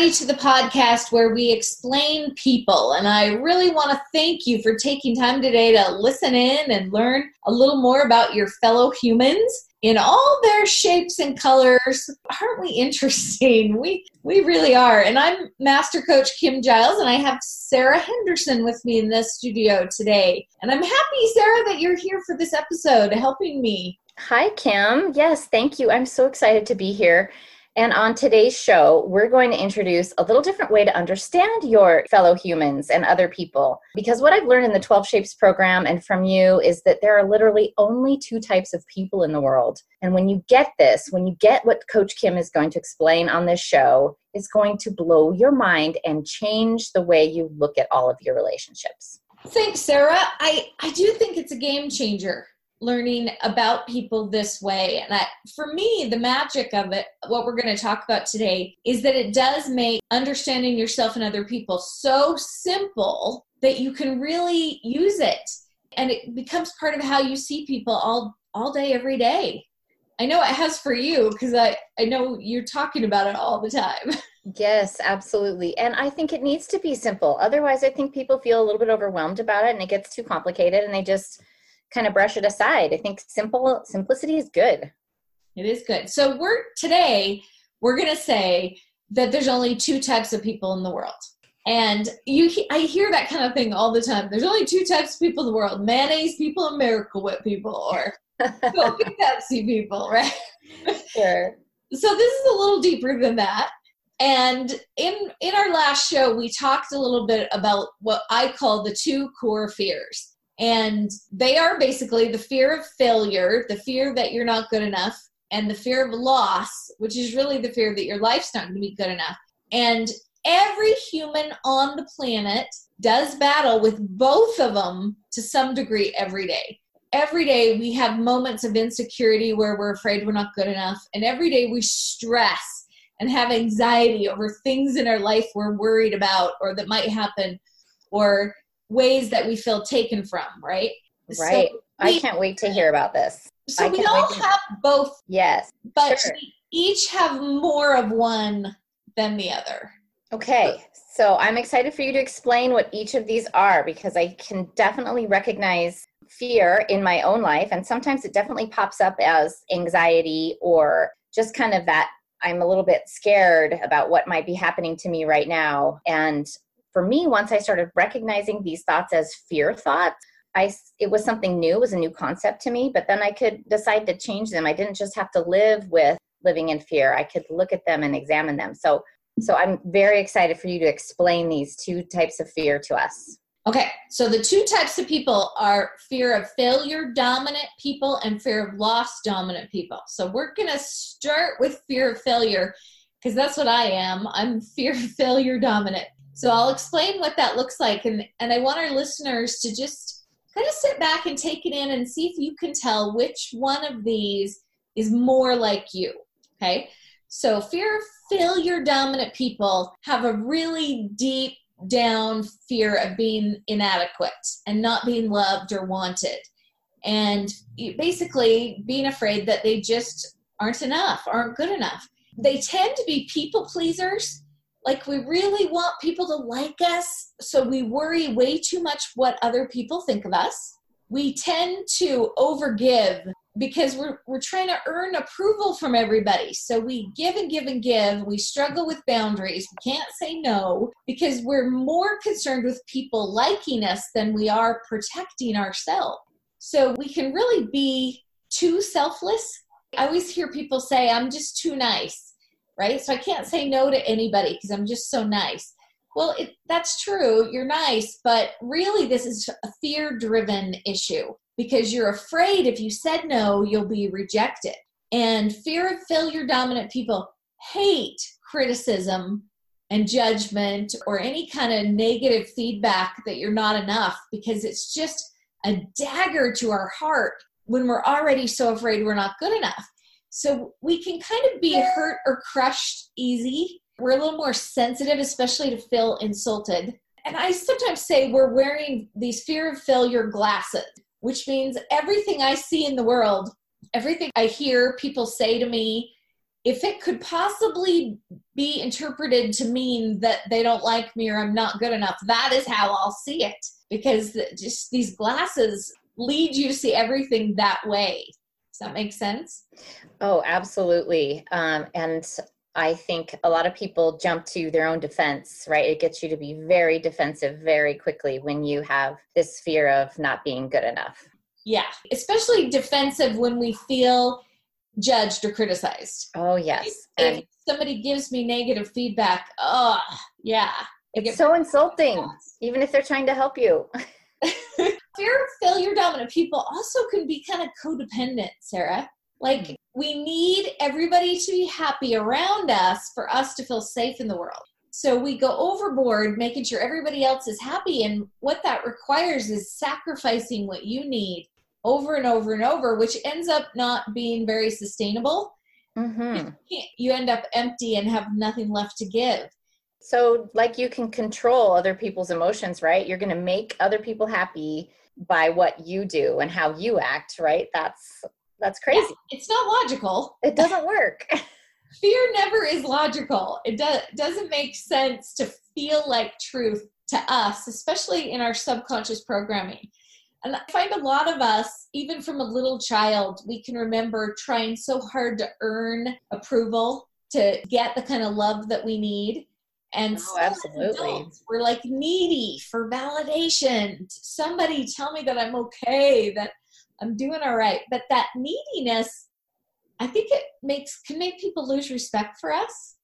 everybody to the podcast where we explain people. And I really want to thank you for taking time today to listen in and learn a little more about your fellow humans in all their shapes and colors. Aren't we interesting? We we really are. And I'm Master Coach Kim Giles and I have Sarah Henderson with me in the studio today. And I'm happy Sarah that you're here for this episode helping me. Hi Kim. Yes, thank you. I'm so excited to be here. And on today's show, we're going to introduce a little different way to understand your fellow humans and other people. Because what I've learned in the 12 Shapes program and from you is that there are literally only two types of people in the world. And when you get this, when you get what Coach Kim is going to explain on this show, it's going to blow your mind and change the way you look at all of your relationships. Thanks, Sarah. I, I do think it's a game changer learning about people this way. And for me, the magic of it, what we're going to talk about today, is that it does make understanding yourself and other people so simple that you can really use it. And it becomes part of how you see people all all day, every day. I know it has for you because I, I know you're talking about it all the time. Yes, absolutely. And I think it needs to be simple. Otherwise, I think people feel a little bit overwhelmed about it and it gets too complicated and they just kind of brush it aside. I think simple simplicity is good. It is good. So we're today we're going to say that there's only two types of people in the world. And you I hear that kind of thing all the time. There's only two types of people in the world. Mayonnaise people and Miracle Whip people or Coke Pepsi people, right? Sure. So this is a little deeper than that. And in in our last show we talked a little bit about what I call the two core fears. And they are basically the fear of failure, the fear that you're not good enough, and the fear of loss, which is really the fear that your life's not going to be good enough. And every human on the planet does battle with both of them to some degree every day. Every day we have moments of insecurity where we're afraid we're not good enough. And every day we stress and have anxiety over things in our life we're worried about or that might happen or ways that we feel taken from, right? Right. So we, I can't wait to hear about this. So we all have both. Yes. But sure. we each have more of one than the other. Okay. So I'm excited for you to explain what each of these are because I can definitely recognize fear in my own life. And sometimes it definitely pops up as anxiety or just kind of that I'm a little bit scared about what might be happening to me right now. And for me, once I started recognizing these thoughts as fear thoughts, I it was something new, it was a new concept to me, but then I could decide to change them. I didn't just have to live with living in fear. I could look at them and examine them. So so I'm very excited for you to explain these two types of fear to us. Okay, so the two types of people are fear of failure dominant people and fear of loss dominant people. So we're going to start with fear of failure because that's what I am. I'm fear of failure dominant. So I'll explain what that looks like. And, and I want our listeners to just kind of sit back and take it in and see if you can tell which one of these is more like you. Okay. So fear of failure dominant people have a really deep down fear of being inadequate and not being loved or wanted. And basically being afraid that they just aren't enough, aren't good enough. They tend to be people pleasers like we really want people to like us so we worry way too much what other people think of us. We tend to overgive because we're, we're trying to earn approval from everybody. So we give and give and give. We struggle with boundaries. We can't say no because we're more concerned with people liking us than we are protecting ourselves. So we can really be too selfless. I always hear people say i'm just too nice right? So I can't say no to anybody because I'm just so nice. Well, it, that's true. You're nice, but really, this is a fear driven issue because you're afraid if you said no, you'll be rejected. And fear of failure dominant people hate criticism and judgment or any kind of negative feedback that you're not enough because it's just a dagger to our heart when we're already so afraid we're not good enough. So we can kind of be hurt or crushed easy. We're a little more sensitive, especially to feel insulted. And I sometimes say we're wearing these fear of failure glasses, which means everything I see in the world, everything I hear people say to me, if it could possibly be interpreted to mean that they don't like me or I'm not good enough, that is how I'll see it. Because just these glasses lead you to see everything that way. Does that make sense? Oh, absolutely. Um, and I think a lot of people jump to their own defense, right? It gets you to be very defensive very quickly when you have this fear of not being good enough. Yeah, especially defensive when we feel judged or criticized. Oh, yes. If, if somebody gives me negative feedback, oh, yeah. It's so insulting, even if they're trying to help you. Fear of failure dominant people also can be kind of codependent, Sarah. Like, mm-hmm. we need everybody to be happy around us for us to feel safe in the world. So we go overboard making sure everybody else is happy. And what that requires is sacrificing what you need over and over and over, which ends up not being very sustainable. Mm-hmm. You end up empty and have nothing left to give. So, like you can control other people's emotions, right? You're going to make other people happy by what you do and how you act, right? That's that's crazy. Yeah, it's not logical. It doesn't work. Fear never is logical. It do- doesn't make sense to feel like truth to us, especially in our subconscious programming. And I find a lot of us, even from a little child, we can remember trying so hard to earn approval, to get the kind of love that we need. And oh, absolutely. We're like needy for validation. Somebody tell me that I'm okay, that I'm doing all right. But that neediness, I think it makes can make people lose respect for us.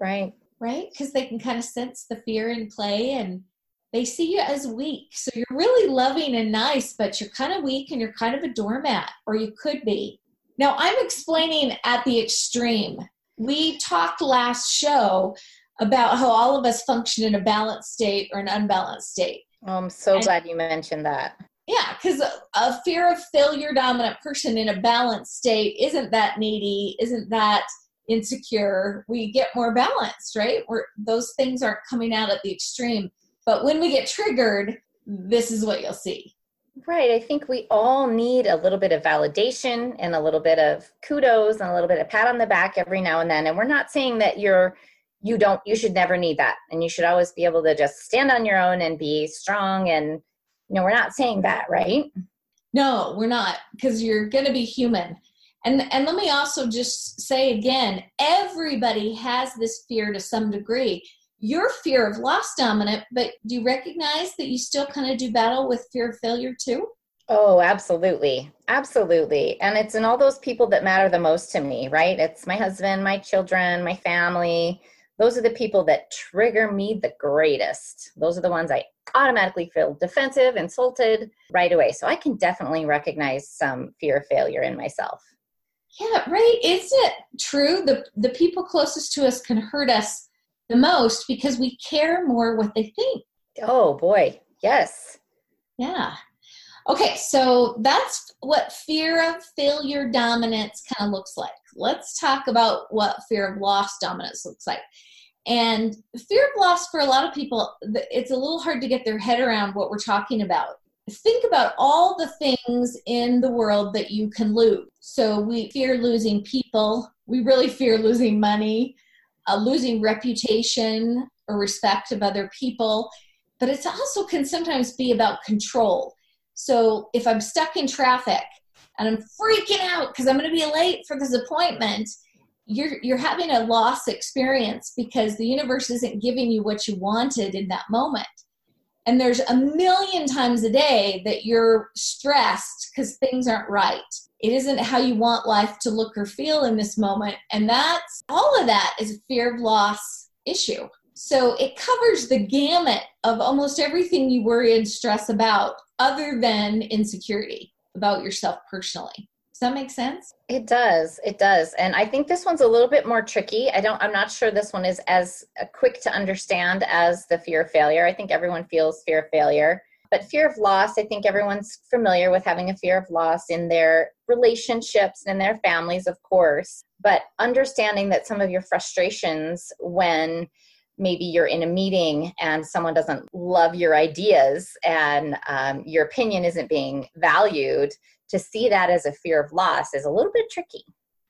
Right. Right? Because they can kind of sense the fear in play and they see you as weak. So you're really loving and nice, but you're kind of weak and you're kind of a doormat, or you could be. Now, I'm explaining at the extreme. We talked last show about how all of us function in a balanced state or an unbalanced state. Oh, I'm so and, glad you mentioned that. Yeah, because a, a fear of failure dominant person in a balanced state isn't that needy, isn't that insecure. We get more balanced, right? Where those things aren't coming out at the extreme. But when we get triggered, this is what you'll see. Right. I think we all need a little bit of validation and a little bit of kudos and a little bit of pat on the back every now and then. And we're not saying that you're you don't you should never need that and you should always be able to just stand on your own and be strong and you know we're not saying that right no we're not because you're going to be human and and let me also just say again everybody has this fear to some degree your fear of loss dominant, but do you recognize that you still kind of do battle with fear of failure too? Oh, absolutely. Absolutely. And it's in all those people that matter the most to me, right? It's my husband, my children, my family. Those are the people that trigger me the greatest. Those are the ones I automatically feel defensive, insulted right away. So I can definitely recognize some fear of failure in myself. Yeah, right. Is it true the the people closest to us can hurt us the most because we care more what they think. Oh boy, yes. Yeah. Okay, so that's what fear of failure dominance kind of looks like. Let's talk about what fear of loss dominance looks like. And fear of loss for a lot of people, it's a little hard to get their head around what we're talking about. Think about all the things in the world that you can lose. So we fear losing people, we really fear losing money, uh, losing reputation or respect of other people, but it also can sometimes be about control. So if I'm stuck in traffic and I'm freaking out because I'm going to be late for this appointment, you're you're having a loss experience because the universe isn't giving you what you wanted in that moment. And there's a million times a day that you're stressed because things aren't right. It isn't how you want life to look or feel in this moment. And that's all of that is a fear of loss issue. So it covers the gamut of almost everything you worry and stress about, other than insecurity about yourself personally. Does that make sense? It does. It does. And I think this one's a little bit more tricky. I don't I'm not sure this one is as uh, quick to understand as the fear of failure. I think everyone feels fear of failure. But fear of loss, I think everyone's familiar with having a fear of loss in their relationships and in their families, of course. But understanding that some of your frustrations when maybe you're in a meeting and someone doesn't love your ideas and um, your opinion isn't being valued, to see that as a fear of loss is a little bit tricky.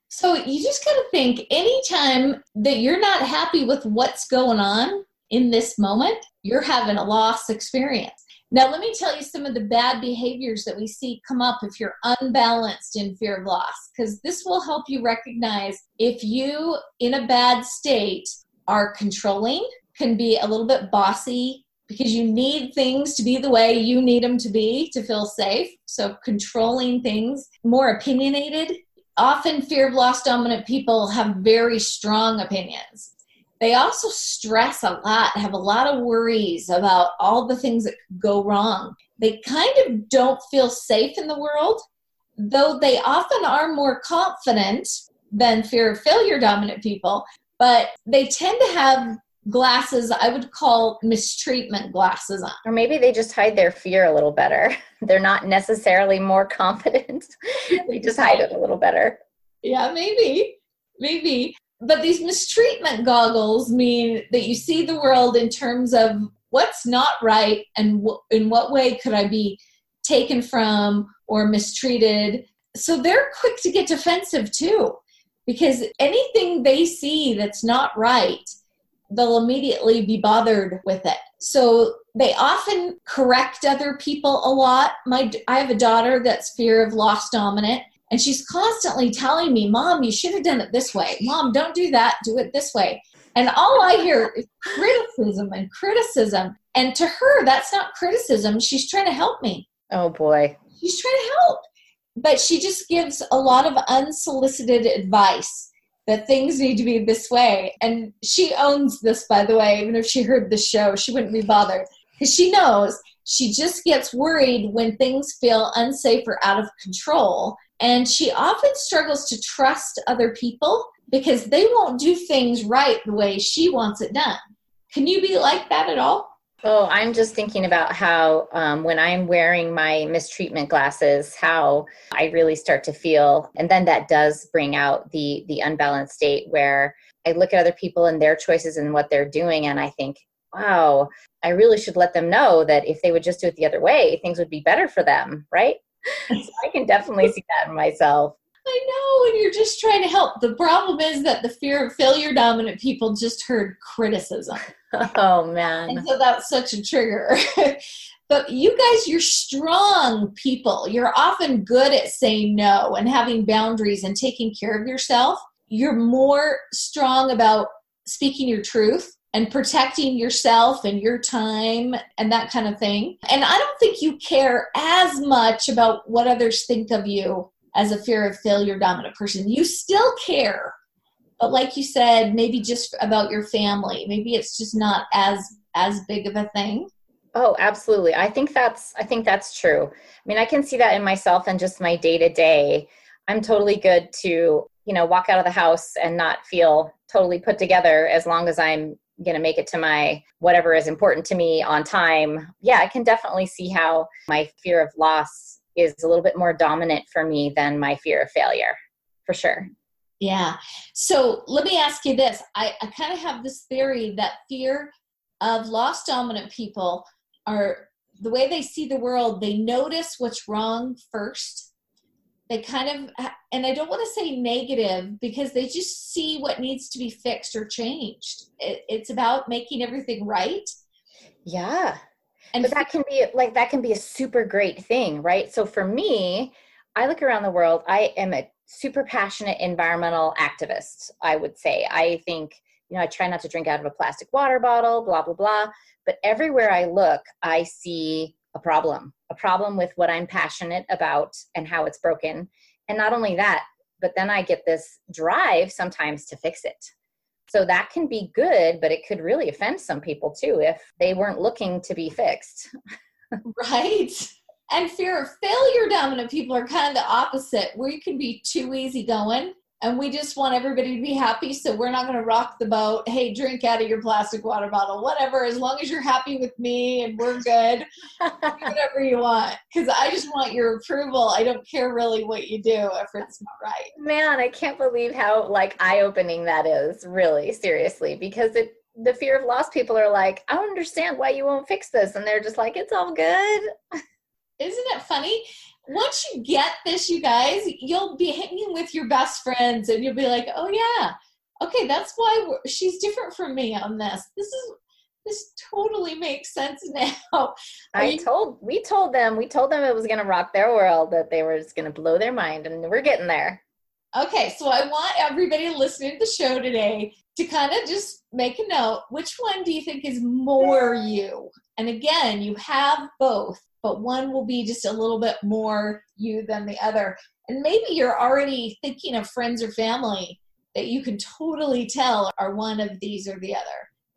So you just got to think anytime that you're not happy with what's going on in this moment, you're having a loss experience. Now, let me tell you some of the bad behaviors that we see come up if you're unbalanced in fear of loss, because this will help you recognize if you, in a bad state, are controlling, can be a little bit bossy, because you need things to be the way you need them to be to feel safe. So, controlling things, more opinionated. Often, fear of loss dominant people have very strong opinions they also stress a lot, have a lot of worries about all the things that could go wrong. They kind of don't feel safe in the world, though they often are more confident than fear of failure dominant people, but they tend to have glasses I would call mistreatment glasses on. Or maybe they just hide their fear a little better. They're not necessarily more confident. they just hide it a little better. Yeah, maybe. Maybe but these mistreatment goggles mean that you see the world in terms of what's not right and w- in what way could I be taken from or mistreated. So they're quick to get defensive too, because anything they see that's not right, they'll immediately be bothered with it. So they often correct other people a lot. My I have a daughter that's fear of loss dominant and she's constantly telling me, Mom, you should have done it this way. Mom, don't do that. Do it this way. And all I hear is criticism and criticism. And to her, that's not criticism. She's trying to help me. Oh, boy. She's trying to help. But she just gives a lot of unsolicited advice that things need to be this way. And she owns this, by the way. Even if she heard the show, she wouldn't be bothered because she knows she just gets worried when things feel unsafe or out of control and she often struggles to trust other people because they won't do things right the way she wants it done. Can you be like that at all? Oh, I'm just thinking about how um, when I'm wearing my mistreatment glasses, how I really start to feel, and then that does bring out the the unbalanced state where I look at other people and their choices and what they're doing, and I think, wow, I really should let them know that if they would just do it the other way, things would be better for them, right? so I can definitely see that in myself. I know, and you're just trying to help. The problem is that the fear of failure dominant people just heard criticism. Oh man. And so that's such a trigger. but you guys, you're strong people. You're often good at saying no and having boundaries and taking care of yourself. You're more strong about speaking your truth and protecting yourself and your time and that kind of thing. And I don't think you care as much about what others think of you as a fear of failure dominant person. You still care. But like you said, maybe just about your family. Maybe it's just not as as big of a thing. Oh, absolutely. I think that's I think that's true. I mean, I can see that in myself and just my day to day. I'm totally good to, you know, walk out of the house and not feel totally put together as long as I'm going to make it to my whatever is important to me on time yeah i can definitely see how my fear of loss is a little bit more dominant for me than my fear of failure for sure. Yeah. So let me ask you this. I, I kind of have this theory that fear of loss dominant people are the way they see the world they notice what's wrong first. They kind of uh, and i don't want to say negative because they just see what needs to be fixed or changed. It, it's about making everything right. Yeah and but that can be like that can be a super great thing right so for me i look around the world i am a super passionate environmental activist i would say i think you know i try not to drink out of a plastic water bottle blah blah blah but everywhere i look i see a problem, a problem with what I'm passionate about and how it's broken. And not only that, but then I get this drive sometimes to fix it. So that can be good, but it could really offend some people too if they weren't looking to be fixed. right. And fear of failure dominant people are kind of the opposite, where you can be too easy going and we just want everybody to be happy so we're not going to rock the boat. Hey drink out of your plastic water bottle whatever as long as you're happy with me and we're good. Whatever you want because i just want your approval. I don't care really what you do if it's not right. Man i can't believe how like eye-opening that is really seriously because it the fear of loss people are like i don't understand why you won't fix this and they're just like it's all good. Isn't it funny once you get this, you guys, you'll be hanging with your best friends and you'll be like, oh, yeah, okay, that's why she's different from me on this. This is this totally makes sense now. I you- told we told them we told them it was going to rock their world that they were just going to blow their mind and we're getting there. Okay, so I want everybody listening to the show today to kind of just make a note which one do you think is more you? And again, you have both, but one will be just a little bit more you than the other. And maybe you're already thinking of friends or family that you can totally tell are one of these or the other.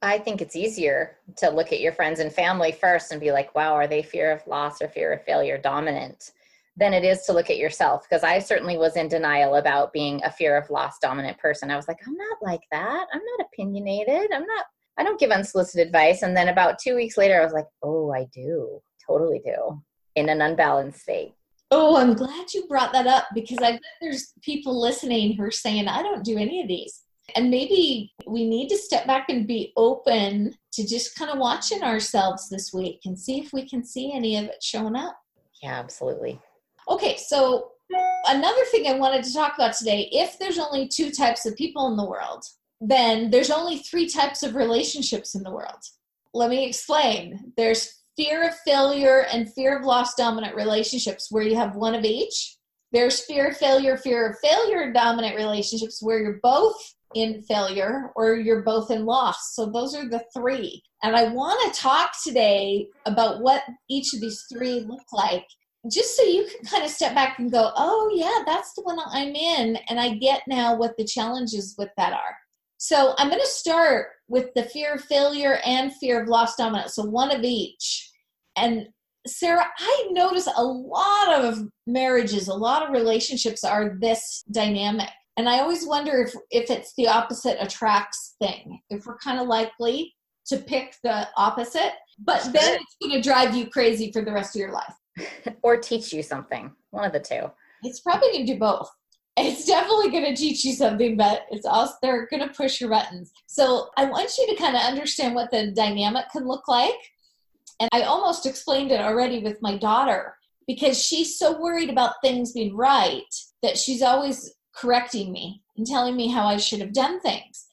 I think it's easier to look at your friends and family first and be like, wow, are they fear of loss or fear of failure dominant? Than it is to look at yourself. Because I certainly was in denial about being a fear of loss dominant person. I was like, I'm not like that. I'm not opinionated. I'm not, I don't give unsolicited advice. And then about two weeks later, I was like, oh, I do. Totally do. In an unbalanced state. Oh, I'm glad you brought that up because I bet there's people listening who are saying, I don't do any of these. And maybe we need to step back and be open to just kind of watching ourselves this week and see if we can see any of it showing up. Yeah, absolutely. Okay, so another thing I wanted to talk about today if there's only two types of people in the world, then there's only three types of relationships in the world. Let me explain. There's fear of failure and fear of loss dominant relationships where you have one of each. There's fear of failure, fear of failure dominant relationships where you're both in failure or you're both in loss. So those are the three. And I want to talk today about what each of these three look like, just so you can kind of step back and go, oh, yeah, that's the one I'm in. And I get now what the challenges with that are. So I'm going to start with the fear of failure and fear of loss dominance. So one of each. And Sarah, I notice a lot of marriages, a lot of relationships are this dynamic. And I always wonder if, if it's the opposite attracts thing, if we're kind of likely to pick the opposite, but then it's going to drive you crazy for the rest of your life. or teach you something, one of the two. It's probably going to do both. It's definitely going to teach you something, but it's also they're going to push your buttons. So I want you to kind of understand what the dynamic can look like and I almost explained it already with my daughter because she's so worried about things being right that she's always correcting me and telling me how I should have done things,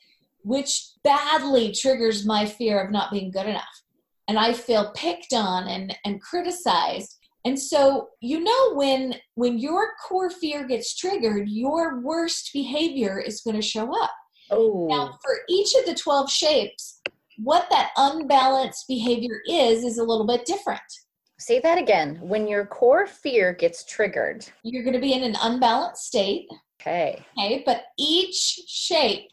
which badly triggers my fear of not being good enough. And I feel picked on and, and criticized. And so you know when when your core fear gets triggered, your worst behavior is going to show up. Oh. Now for each of the 12 shapes, what that unbalanced behavior is is a little bit different. Say that again. When your core fear gets triggered, you're going to be in an unbalanced state. Okay. Okay, but each shape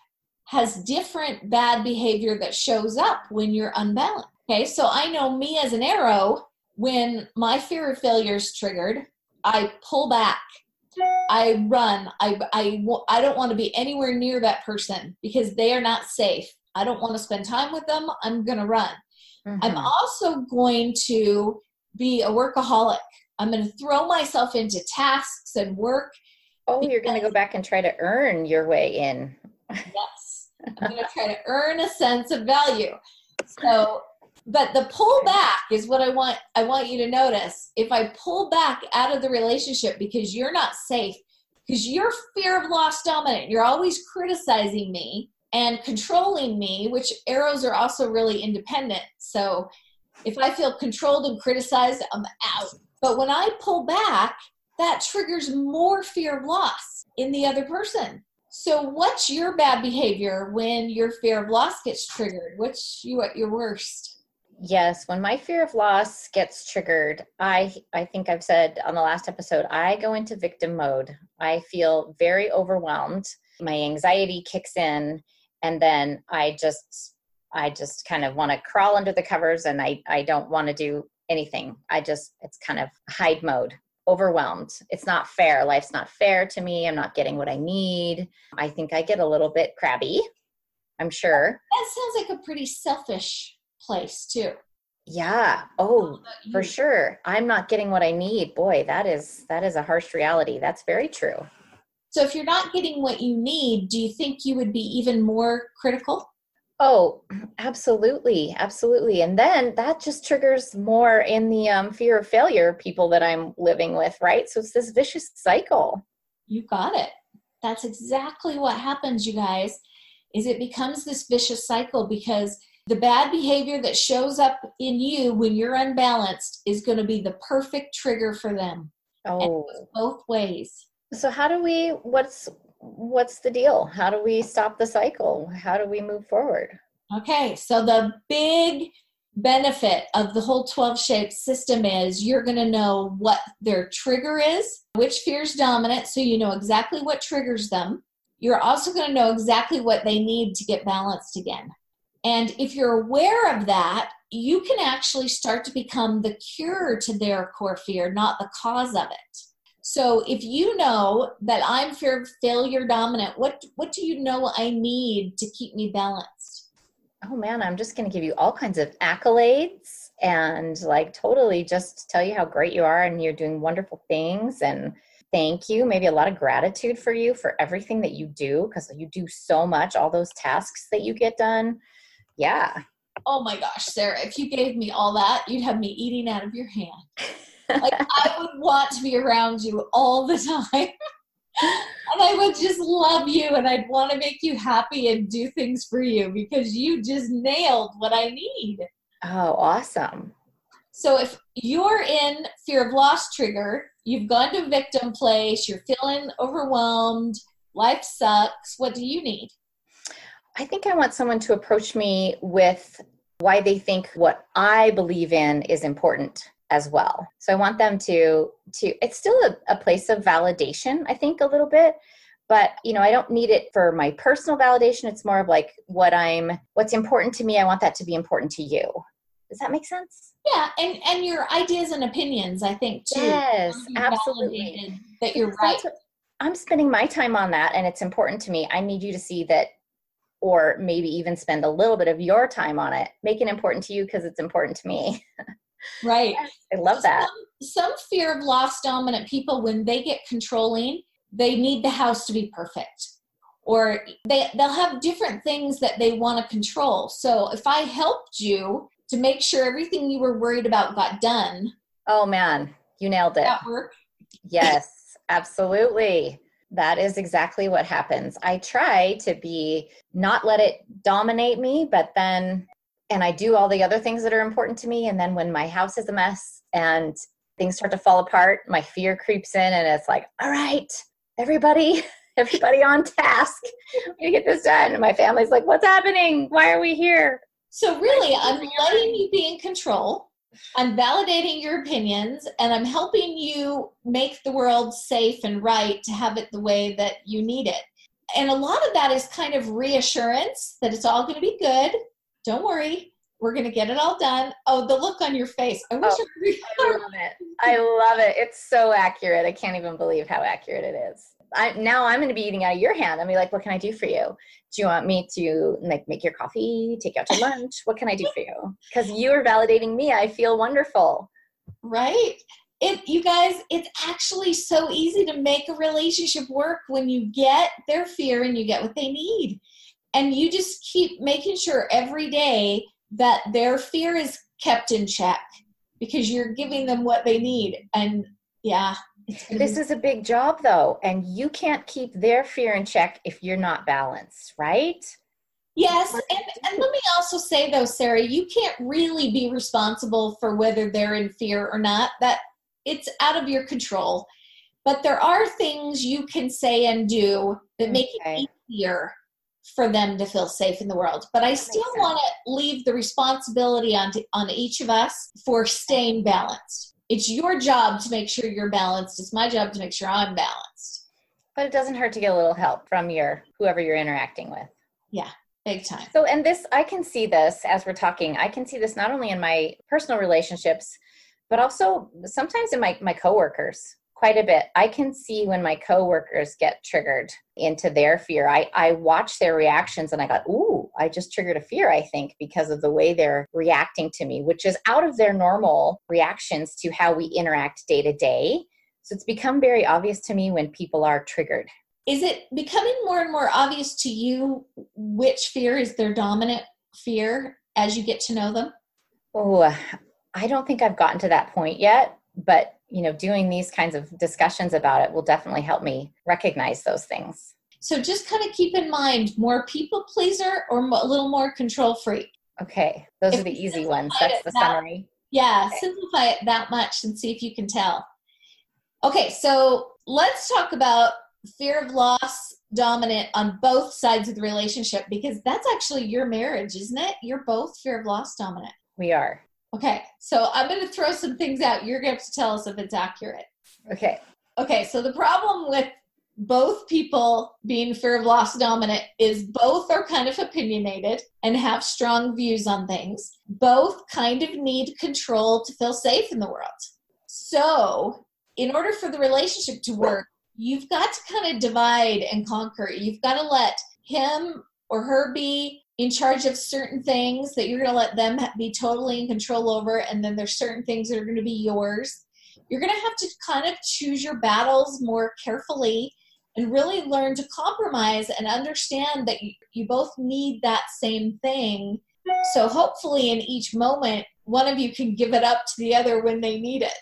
has different bad behavior that shows up when you're unbalanced. Okay, so I know me as an arrow, when my fear of failure is triggered, I pull back. I run. I, I, I don't want to be anywhere near that person because they are not safe. I don't want to spend time with them. I'm going to run. Mm-hmm. I'm also going to be a workaholic. I'm going to throw myself into tasks and work. Oh, you're going to go back and try to earn your way in. yes. I'm going to try to earn a sense of value. So, but the pull back is what I want I want you to notice. If I pull back out of the relationship because you're not safe, because you're fear of loss dominant, you're always criticizing me, and controlling me, which arrows are also really independent. So if I feel controlled and criticized, I'm out. But when I pull back, that triggers more fear of loss in the other person. So what's your bad behavior when your fear of loss gets triggered? What's you at your worst? Yes, when my fear of loss gets triggered, I I think I've said on the last episode, I go into victim mode. I feel very overwhelmed. My anxiety kicks in and then i just i just kind of want to crawl under the covers and i i don't want to do anything. I just it's kind of hide mode overwhelmed. It's not fair. Life's not fair to me. I'm not getting what i need. I think i get a little bit crabby i'm sure. That sounds like a pretty selfish place too yeah oh for sure i'm not getting what i need boy that is that is a harsh reality that's very true so if you're not getting what you need, do you think you would be even more critical? Oh, absolutely. Absolutely. And then that just triggers more in the um, fear of failure people that I'm living with, right? So it's this vicious cycle. You got it. That's exactly what happens, you guys, is it becomes this vicious cycle because the bad behavior that shows up in you when you're unbalanced is going to be the perfect trigger for them. Oh. both ways. So how do we what's what's the deal? How do we stop the cycle? How do we move forward? Okay, so the big benefit of the whole 12 shape system is you're going to know what their trigger is, which fear is dominant, so you know exactly what triggers them. You're also going to know exactly what they need to get balanced again. And if you're aware of that, you can actually start to become the cure to their core fear, not the cause of it. So if you know that I'm fear of failure dominant, what what do you know I need to keep me balanced? Oh man, I'm just going to give you all kinds of accolades and like totally just tell you how great you are and you're doing wonderful things and thank you, maybe a lot of gratitude for you for everything that you do because you do so much, all those tasks that you get done. Yeah. Oh my gosh, Sarah, if you gave me all that, you'd have me eating out of your hand. like I would want to be around you all the time. and I would just love you and I'd want to make you happy and do things for you because you just nailed what I need. Oh, awesome. So if you're in fear of loss trigger, you've gone to victim place, you're feeling overwhelmed, life sucks, what do you need? I think I want someone to approach me with why they think what I believe in is important as well. So I want them to to it's still a, a place of validation, I think a little bit, but you know, I don't need it for my personal validation. It's more of like what I'm what's important to me, I want that to be important to you. Does that make sense? Yeah, and and your ideas and opinions, I think too. Yes, absolutely. That you're right. I'm spending my time on that and it's important to me. I need you to see that or maybe even spend a little bit of your time on it. Make it important to you because it's important to me. Right. I love that. Some, some fear of loss dominant people, when they get controlling, they need the house to be perfect. Or they, they'll have different things that they want to control. So if I helped you to make sure everything you were worried about got done. Oh man, you nailed it. That work? Yes, absolutely. That is exactly what happens. I try to be not let it dominate me, but then and I do all the other things that are important to me. And then when my house is a mess and things start to fall apart, my fear creeps in and it's like, all right, everybody, everybody on task. We get this done. And my family's like, what's happening? Why are we here? So really, I'm letting you be in control. I'm validating your opinions and I'm helping you make the world safe and right to have it the way that you need it. And a lot of that is kind of reassurance that it's all going to be good don't worry, we're going to get it all done. Oh, the look on your face. I wish oh, I, I love it. I love it. It's so accurate. I can't even believe how accurate it is. I, now I'm going to be eating out of your hand. I'm be like, what can I do for you? Do you want me to like make your coffee, take you out to lunch? What can I do for you? Because you are validating me. I feel wonderful. Right. It, you guys, it's actually so easy to make a relationship work when you get their fear and you get what they need and you just keep making sure every day that their fear is kept in check because you're giving them what they need and yeah this is a big job though and you can't keep their fear in check if you're not balanced right yes and, and let me also say though sarah you can't really be responsible for whether they're in fear or not that it's out of your control but there are things you can say and do that make okay. it easier for them to feel safe in the world. But I still want to leave the responsibility on, to, on each of us for staying balanced. It's your job to make sure you're balanced. It's my job to make sure I'm balanced. But it doesn't hurt to get a little help from your whoever you're interacting with. Yeah, big time. So, and this, I can see this as we're talking. I can see this not only in my personal relationships, but also sometimes in my my coworkers quite a bit. I can see when my coworkers get triggered into their fear. I, I watch their reactions and I got, ooh, I just triggered a fear, I think, because of the way they're reacting to me, which is out of their normal reactions to how we interact day to day. So it's become very obvious to me when people are triggered. is it becoming more and more obvious to you which fear is their dominant fear as you get to know them? Oh, I don't think I've gotten to that point yet, but you know, doing these kinds of discussions about it will definitely help me recognize those things. So just kind of keep in mind more people pleaser or a little more control freak. Okay, those if are the easy ones. That's the that, summary. Yeah, okay. simplify it that much and see if you can tell. Okay, so let's talk about fear of loss dominant on both sides of the relationship because that's actually your marriage, isn't it? You're both fear of loss dominant. We are. Okay, so I'm going to throw some things out. You're going to have to tell us if it's accurate. Okay. Okay, so the problem with both people being fear of loss dominant is both are kind of opinionated and have strong views on things. Both kind of need control to feel safe in the world. So, in order for the relationship to work, you've got to kind of divide and conquer. You've got to let him or her be in charge of certain things that you're going to let them be totally in control over, and then there's certain things that are going to be yours. You're going to have to kind of choose your battles more carefully and really learn to compromise and understand that you, you both need that same thing. So, hopefully, in each moment, one of you can give it up to the other when they need it,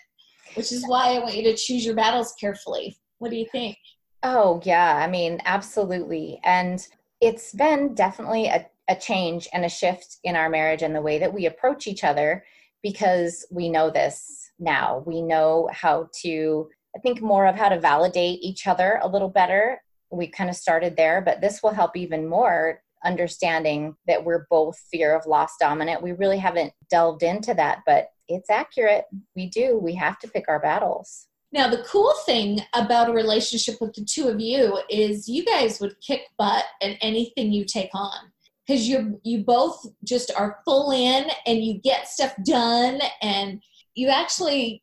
which is why I want you to choose your battles carefully. What do you think? Oh, yeah. I mean, absolutely. And it's been definitely a, a change and a shift in our marriage and the way that we approach each other because we know this now. We know how to, I think, more of how to validate each other a little better. We kind of started there, but this will help even more understanding that we're both fear of loss dominant. We really haven't delved into that, but it's accurate. We do. We have to pick our battles. Now, the cool thing about a relationship with the two of you is you guys would kick butt at anything you take on because you you both just are full in and you get stuff done and you actually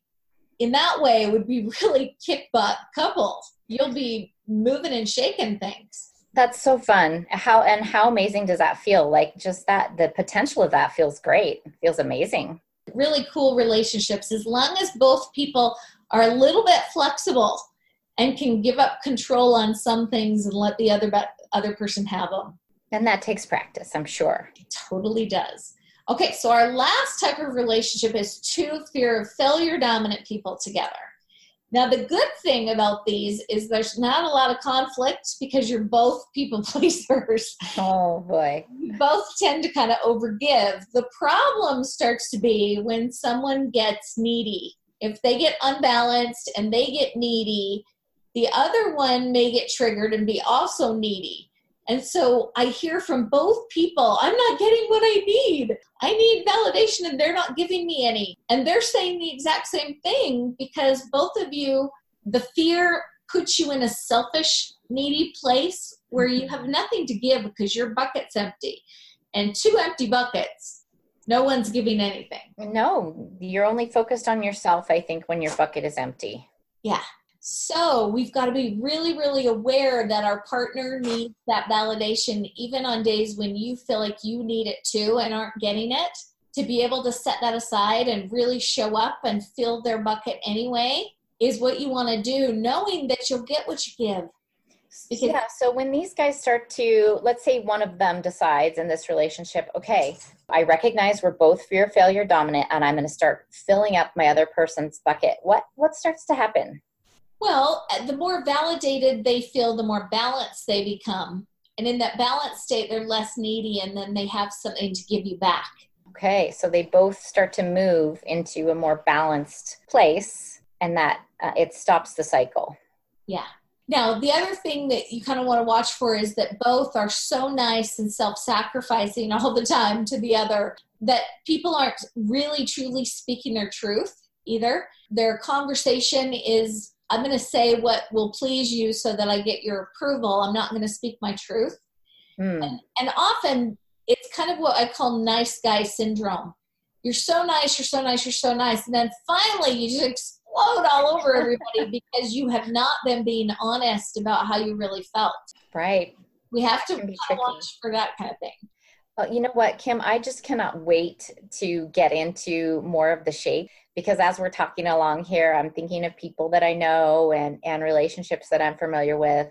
in that way would be really kick butt couple you'll be moving and shaking things. That's so fun. How and how amazing does that feel? Like just that the potential of that feels great. It feels amazing. Really cool relationships. As long as both people are a little bit flexible and can give up control on some things and let the other other person have them and that takes practice, I'm sure. It totally does. Okay, so our last type of relationship is two fear of failure dominant people together. Now, the good thing about these is there's not a lot of conflict because you're both people pleasers. Oh boy. You both tend to kind of overgive. The problem starts to be when someone gets needy. If they get unbalanced and they get needy, the other one may get triggered and be also needy. And so I hear from both people, I'm not getting what I need. I need validation and they're not giving me any. And they're saying the exact same thing because both of you, the fear puts you in a selfish, needy place where you have nothing to give because your bucket's empty. And two empty buckets, no one's giving anything. No, you're only focused on yourself, I think, when your bucket is empty. Yeah. So we've got to be really, really aware that our partner needs that validation, even on days when you feel like you need it too and aren't getting it. To be able to set that aside and really show up and fill their bucket anyway is what you want to do, knowing that you'll get what you give. Because yeah, so when these guys start to, let's say one of them decides in this relationship, okay, I recognize we're both fear failure dominant and I'm going to start filling up my other person's bucket. What what starts to happen? Well, uh, the more validated they feel, the more balanced they become. And in that balanced state, they're less needy and then they have something to give you back. Okay, so they both start to move into a more balanced place and that uh, it stops the cycle. Yeah. Now, the other thing that you kind of want to watch for is that both are so nice and self sacrificing all the time to the other that people aren't really truly speaking their truth either. Their conversation is I'm going to say what will please you so that I get your approval. I'm not going to speak my truth. Mm. And, and often it's kind of what I call nice guy syndrome. You're so nice, you're so nice, you're so nice. And then finally you just explode all over everybody because you have not been being honest about how you really felt. Right. We have that to watch for that kind of thing. Well, you know what, Kim? I just cannot wait to get into more of the shape because as we're talking along here, I'm thinking of people that I know and, and relationships that I'm familiar with.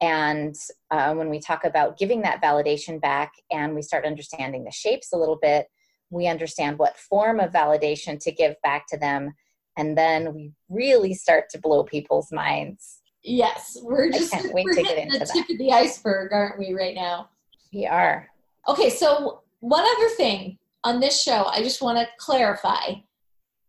And uh, when we talk about giving that validation back and we start understanding the shapes a little bit, we understand what form of validation to give back to them. And then we really start to blow people's minds. Yes, we're just we're hitting the tip of the iceberg, aren't we, right now? We are. Okay, so one other thing on this show, I just want to clarify.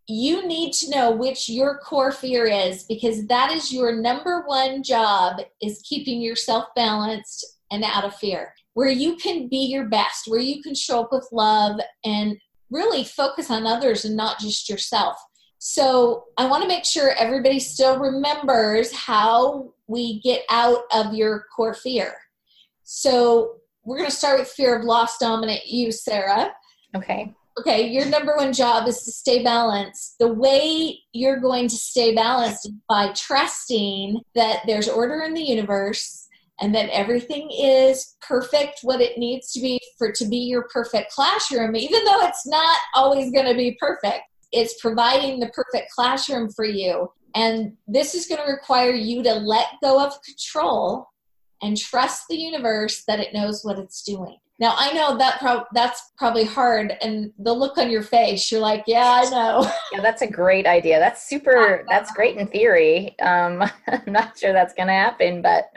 You need to know which your core fear is because that is your number one job is keeping yourself balanced and out of fear. Where you can be your best, where you can show up with love and really focus on others and not just yourself. So, I want to make sure everybody still remembers how we get out of your core fear. So, we're going to start with fear of loss dominant you, Sarah. Okay. Okay, your number one job is to stay balanced. The way you're going to stay balanced is by trusting that there's order in the universe and that everything is perfect what it needs to be for to be your perfect classroom even though it's not always going to be perfect. It's providing the perfect classroom for you. And this is going to require you to let go of control and trust the universe that it knows what it's doing now I know that pro- that's probably hard, and the look on your face, you're like, "Yeah, I know." Yeah, that's a great idea. That's super. That's great in theory. Um, I'm not sure that's going to happen, but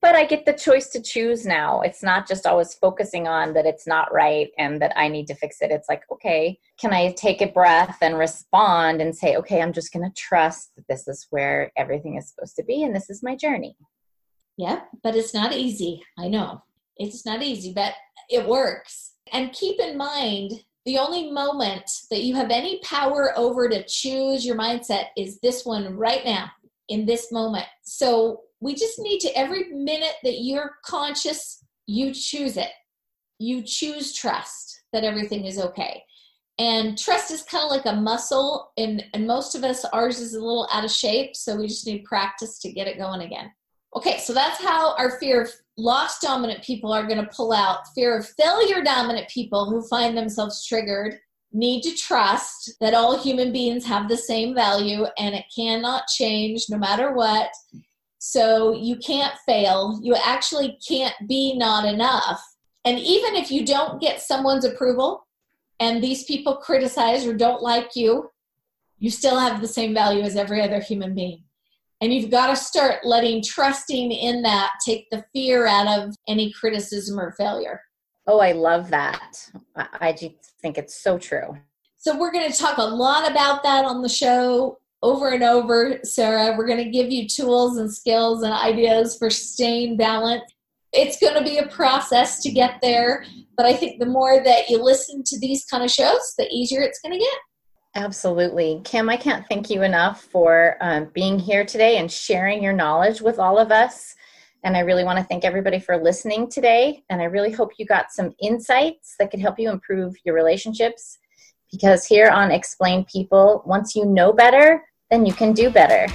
but I get the choice to choose now. It's not just always focusing on that it's not right and that I need to fix it. It's like, okay, can I take a breath and respond and say, okay, I'm just going to trust that this is where everything is supposed to be, and this is my journey. Yeah, but it's not easy. I know it's not easy, but it works. And keep in mind, the only moment that you have any power over to choose your mindset is this one right now, in this moment. So we just need to, every minute that you're conscious, you choose it. You choose trust that everything is okay. And trust is kind of like a muscle, and, and most of us, ours is a little out of shape, so we just need practice to get it going again. Okay, so that's how our fear loss dominant people are going to pull out. Fear of failure dominant people who find themselves triggered need to trust that all human beings have the same value and it cannot change no matter what. So you can't fail. You actually can't be not enough. And even if you don't get someone's approval and these people criticize or don't like you, you still have the same value as every other human being. And you've got to start letting trusting in that take the fear out of any criticism or failure. Oh, I love that. I think it's so true. So, we're going to talk a lot about that on the show over and over, Sarah. We're going to give you tools and skills and ideas for staying balanced. It's going to be a process to get there, but I think the more that you listen to these kind of shows, the easier it's going to get. Absolutely. Kim, I can't thank you enough for um, being here today and sharing your knowledge with all of us. And I really want to thank everybody for listening today. And I really hope you got some insights that could help you improve your relationships. Because here on Explain People, once you know better, then you can do better.